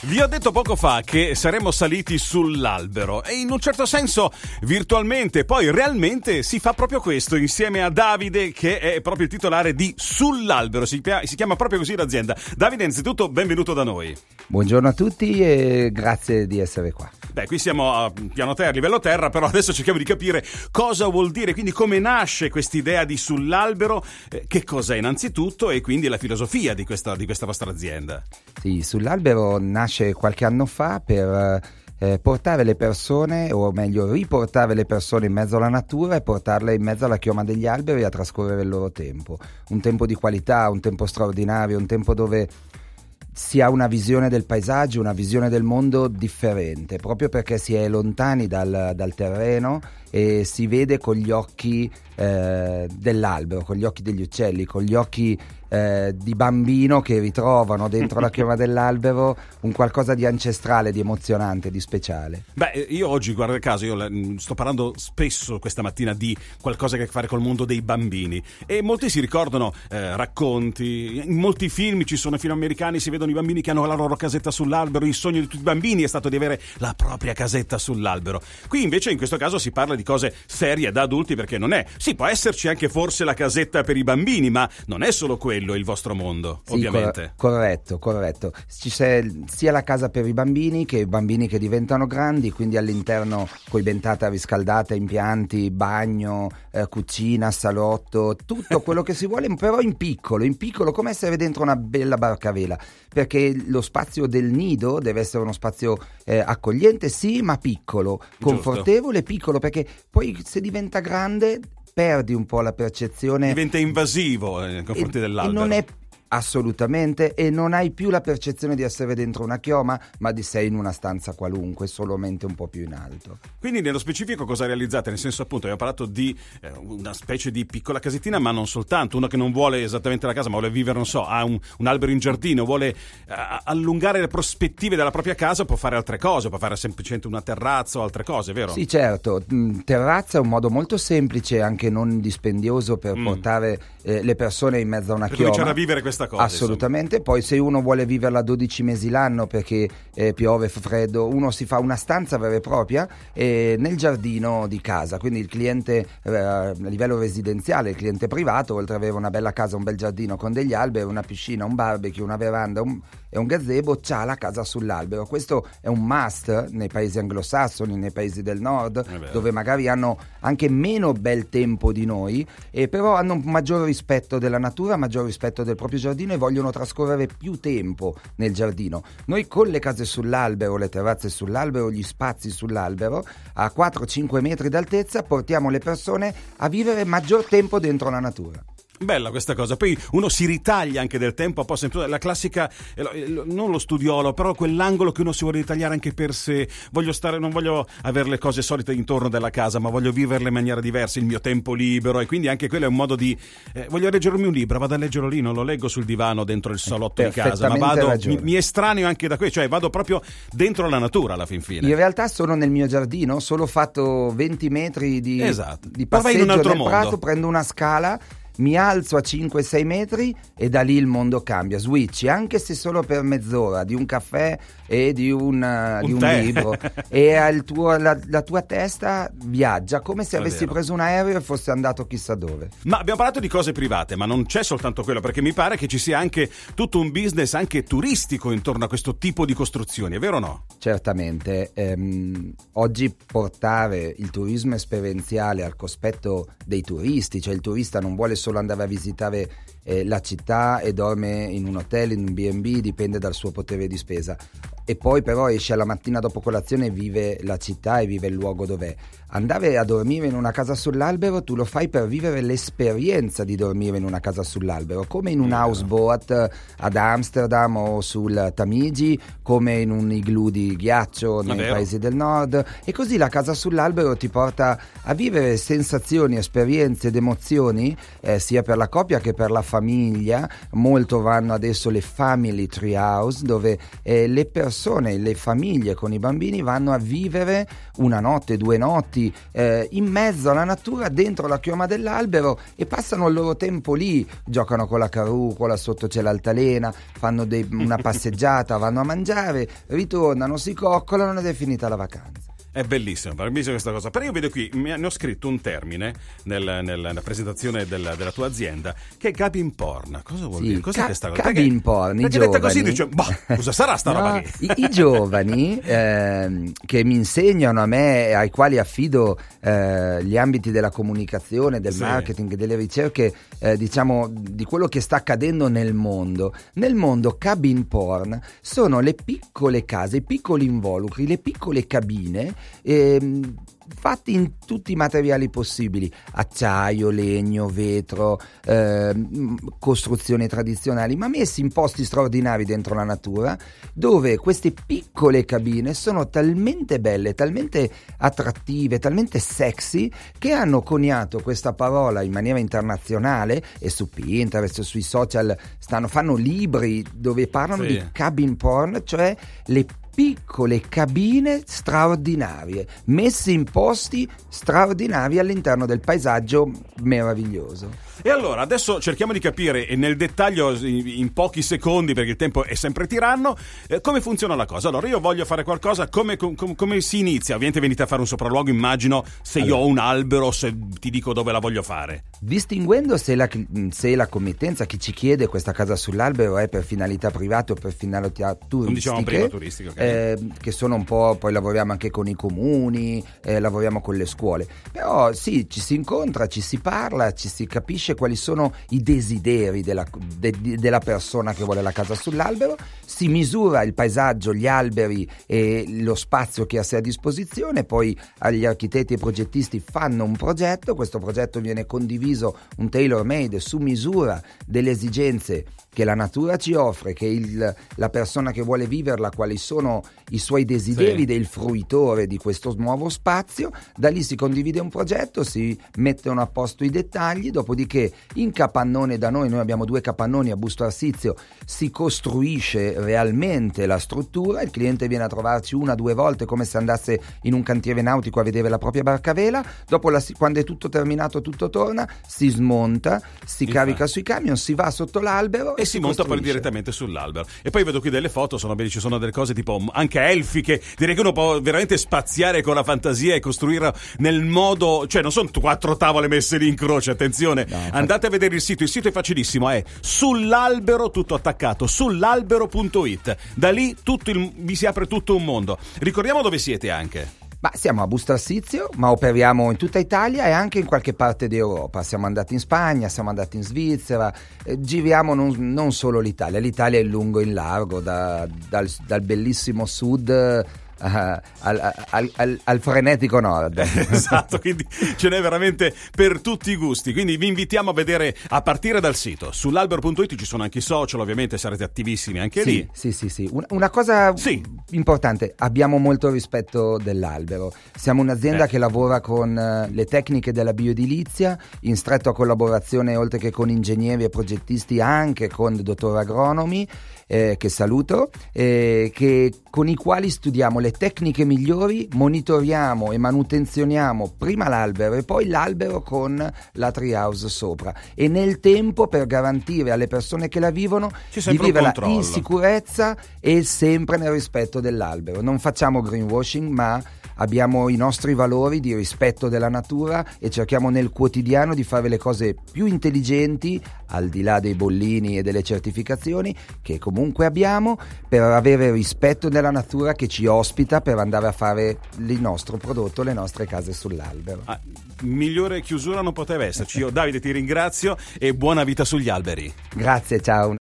Vi ho detto poco fa che saremmo saliti sull'albero e in un certo senso virtualmente, poi realmente si fa proprio questo insieme a Davide che è proprio il titolare di Sull'albero, si, si chiama proprio così l'azienda. Davide, innanzitutto benvenuto da noi. Buongiorno a tutti e grazie di essere qua. Beh, qui siamo a piano terra, livello terra, però adesso cerchiamo di capire cosa vuol dire, quindi come nasce quest'idea di Sull'albero, eh, che cos'è innanzitutto e quindi la filosofia di questa, di questa vostra azienda. Sì, Sull'albero nasce nasce qualche anno fa per eh, portare le persone, o meglio riportare le persone in mezzo alla natura e portarle in mezzo alla chioma degli alberi a trascorrere il loro tempo. Un tempo di qualità, un tempo straordinario, un tempo dove si ha una visione del paesaggio, una visione del mondo differente, proprio perché si è lontani dal, dal terreno e si vede con gli occhi eh, dell'albero, con gli occhi degli uccelli, con gli occhi eh, di bambino che ritrovano dentro la chioma dell'albero un qualcosa di ancestrale, di emozionante, di speciale. Beh, io oggi, guarda caso, io mm, sto parlando spesso questa mattina di qualcosa che ha a che fare col mondo dei bambini e molti si ricordano eh, racconti, in molti film ci sono film americani, si vedono i bambini che hanno la loro casetta sull'albero, il sogno di tutti i bambini è stato di avere la propria casetta sull'albero. Qui invece in questo caso si parla di cose serie da adulti perché non è. Sì, può esserci anche forse la casetta per i bambini, ma non è solo quello il vostro mondo, sì, ovviamente. Cor- corretto, corretto. Ci c'è sia la casa per i bambini che i bambini che diventano grandi, quindi all'interno coibentata, riscaldata, impianti, bagno, eh, cucina, salotto, tutto quello che si vuole, però in piccolo, in piccolo, come essere dentro una bella barca a vela, perché lo spazio del nido deve essere uno spazio eh, accogliente, sì, ma piccolo, confortevole, Giusto. piccolo, perché poi se diventa grande perdi un po' la percezione. Diventa invasivo nei confronti dell'albero. Non è Assolutamente, e non hai più la percezione di essere dentro una chioma, ma di sei in una stanza qualunque, solamente un po' più in alto. Quindi, nello specifico, cosa realizzate? Nel senso, appunto, abbiamo parlato di eh, una specie di piccola casettina, ma non soltanto. Uno che non vuole esattamente la casa, ma vuole vivere, non so, ha un, un albero in giardino, vuole eh, allungare le prospettive della propria casa, può fare altre cose, può fare semplicemente una terrazza o altre cose, vero? Sì, certo. Mm, terrazza è un modo molto semplice anche non dispendioso per mm. portare eh, le persone in mezzo a una per chioma. Cominciare a vivere questa cosa. Assolutamente. Insomma. Poi se uno vuole viverla 12 mesi l'anno perché eh, piove, fa freddo, uno si fa una stanza vera e propria eh, nel giardino di casa. Quindi il cliente eh, a livello residenziale, il cliente privato, oltre ad avere una bella casa, un bel giardino con degli alberi, una piscina, un barbecue, una veranda, un e un gazebo ha la casa sull'albero. Questo è un must nei paesi anglosassoni, nei paesi del nord, dove magari hanno anche meno bel tempo di noi, e però hanno un maggior rispetto della natura, maggior rispetto del proprio giardino e vogliono trascorrere più tempo nel giardino. Noi con le case sull'albero, le terrazze sull'albero, gli spazi sull'albero, a 4-5 metri d'altezza portiamo le persone a vivere maggior tempo dentro la natura. Bella questa cosa, poi uno si ritaglia anche del tempo, sempre la classica, eh, non lo studiolo, però quell'angolo che uno si vuole ritagliare anche per sé, voglio stare, non voglio avere le cose solite intorno della casa, ma voglio viverle in maniera diversa, il mio tempo libero e quindi anche quello è un modo di, eh, voglio leggermi un libro, vado a leggerlo lì, non lo leggo sul divano dentro il salotto di casa, ma vado, mi, mi, estraneo anche da questo, cioè vado proprio dentro la natura alla fin fine. In realtà sono nel mio giardino, solo fatto 20 metri di, esatto. di passeggio nel mondo. prato, prendo una scala mi alzo a 5-6 metri e da lì il mondo cambia. Switchi, anche se solo per mezz'ora, di un caffè e di un, un, di un libro. e tuo, la, la, tua testa viaggia come se avessi preso un aereo e fosse andato chissà dove. Ma abbiamo parlato di cose private, ma non c'è soltanto quello, perché mi pare che ci sia anche tutto un business anche turistico intorno a questo tipo di costruzioni, è vero o no? Certamente. Ehm, oggi portare il turismo esperienziale al cospetto dei turisti, cioè il turista non vuole solo solo andare a visitare eh, la città e dorme in un hotel, in un B&B, dipende dal suo potere di spesa. E poi però esce alla mattina dopo colazione e vive la città e vive il luogo dov'è. Andare a dormire in una casa sull'albero tu lo fai per vivere l'esperienza di dormire in una casa sull'albero, come in un houseboat ad Amsterdam o sul Tamigi, come in un igloo di ghiaccio nei paesi del nord. E così la casa sull'albero ti porta a vivere sensazioni, esperienze ed emozioni eh, sia per la coppia che per la famiglia famiglia, molto vanno adesso le family treehouse dove eh, le persone, le famiglie con i bambini vanno a vivere una notte, due notti eh, in mezzo alla natura, dentro la chioma dell'albero e passano il loro tempo lì, giocano con la carucola, sotto c'è l'altalena, fanno dei, una passeggiata, vanno a mangiare, ritornano, si coccolano ed è finita la vacanza. È bellissimo, bellissima questa cosa. Però io vedo qui, mi, ne ho scritto un termine nel, nel, nella presentazione del, della tua azienda che è cabin porn. Cosa vuol Sì, dire? Cos'è ca- questa cosa? cabin porn, i perché detta così dice, boh, cosa sarà sta No, roba qui? I, i giovani ehm, che mi insegnano a me, ai quali affido eh, gli ambiti della comunicazione, del Sì. marketing, delle ricerche, eh, diciamo, di quello che sta accadendo nel mondo. Nel mondo cabin porn sono le piccole case, i piccoli involucri, le piccole cabine. Ehm, fatti in tutti i materiali possibili acciaio, legno, vetro ehm, costruzioni tradizionali ma messi in posti straordinari dentro la natura dove queste piccole cabine sono talmente belle, talmente attrattive, talmente sexy che hanno coniato questa parola in maniera internazionale e su Pinterest, sui social stanno, fanno libri dove parlano Sì. di cabin porn, cioè le piccole cabine straordinarie, messe in posti straordinari all'interno del paesaggio meraviglioso. E allora, adesso cerchiamo di capire e nel dettaglio, in pochi secondi, perché il tempo è sempre tiranno, eh, come funziona la cosa. Allora, io voglio fare qualcosa, come, com- com- come si inizia? Ovviamente venite a fare un sopralluogo, immagino, se io ho un albero, se ti dico dove la voglio fare. Distinguendo se la, se la committenza chi ci chiede questa casa sull'albero è per finalità private o per finalità turistiche, dicevamo prima, turistiche, ok. eh, che sono un po', poi lavoriamo anche con i comuni, eh, lavoriamo con le scuole. Però sì, ci si incontra, ci si parla, ci si capisce quali sono i desideri della, de- di- della persona che vuole la casa sull'albero, si misura il paesaggio, gli alberi e lo spazio che ha a sé a disposizione, poi agli architetti e progettisti fanno un progetto, questo progetto viene condiviso, un tailor made su misura delle esigenze che la natura ci offre, che il- la persona che vuole viverla, quali sono i suoi desideri Sì. del fruitore di questo nuovo spazio, da lì si condivide un progetto, si mettono a posto i dettagli, dopodiché in capannone da noi, noi abbiamo due capannoni a Busto Arsizio, si costruisce realmente la struttura, il cliente viene a trovarci una o due volte come se andasse in un cantiere nautico a vedere la propria barca vela, dopo la si- quando è tutto terminato, tutto torna, si smonta, si Infatti. carica sui camion, si va sotto l'albero E si monta poi direttamente sull'albero. E poi vedo qui delle foto, sono ci sono delle cose tipo anche elfiche. Direi che uno può veramente spaziare con la fantasia e costruire nel modo. Cioè, non sono quattro tavole messe lì in croce, attenzione. No, Andate a vedere il sito, il sito è facilissimo, è sull'albero tutto attaccato, sull'albero.it. Da lì il- vi si apre tutto un mondo. Ricordiamo dove siete anche. Ma siamo a Busto Arsizio, ma operiamo in tutta Italia e anche in qualche parte d'Europa. Siamo andati in Spagna, siamo andati in Svizzera, eh, giriamo non, non solo l'Italia, l'Italia è in lungo e in largo, da- dal, dal bellissimo sud al, al- al- al frenetico nord. esatto, quindi ce n'è veramente per tutti i gusti. Quindi vi invitiamo a vedere a partire dal sito. Sull'albero.it ci sono anche i social, ovviamente sarete attivissimi anche Sì, lì. sì, sì, sì. Una, una cosa Sì. importante, abbiamo molto rispetto dell'albero. Siamo un'azienda Eh. che lavora con eh, le tecniche della bioedilizia, in stretta collaborazione oltre che con ingegneri e progettisti anche con dottor agronomi, eh, che saluto, eh, che- con i quali studiamo le tecniche migliori, monitoriamo e manutenzioniamo prima l'albero e poi l'albero con la treehouse sopra. E nel tempo per garantire alle persone che la vivono di viverla in sicurezza e sempre nel rispetto dell'albero. Non facciamo greenwashing, ma abbiamo i nostri valori di rispetto della natura e cerchiamo nel quotidiano di fare le cose più intelligenti, al di là dei bollini e delle certificazioni che comunque abbiamo, per avere rispetto della natura che ci ospita per andare a fare il nostro prodotto, le nostre case sull'albero. Ah, migliore chiusura non poteva esserci. Io, Davide, ti ringrazio e buona vita sugli alberi. Grazie, ciao.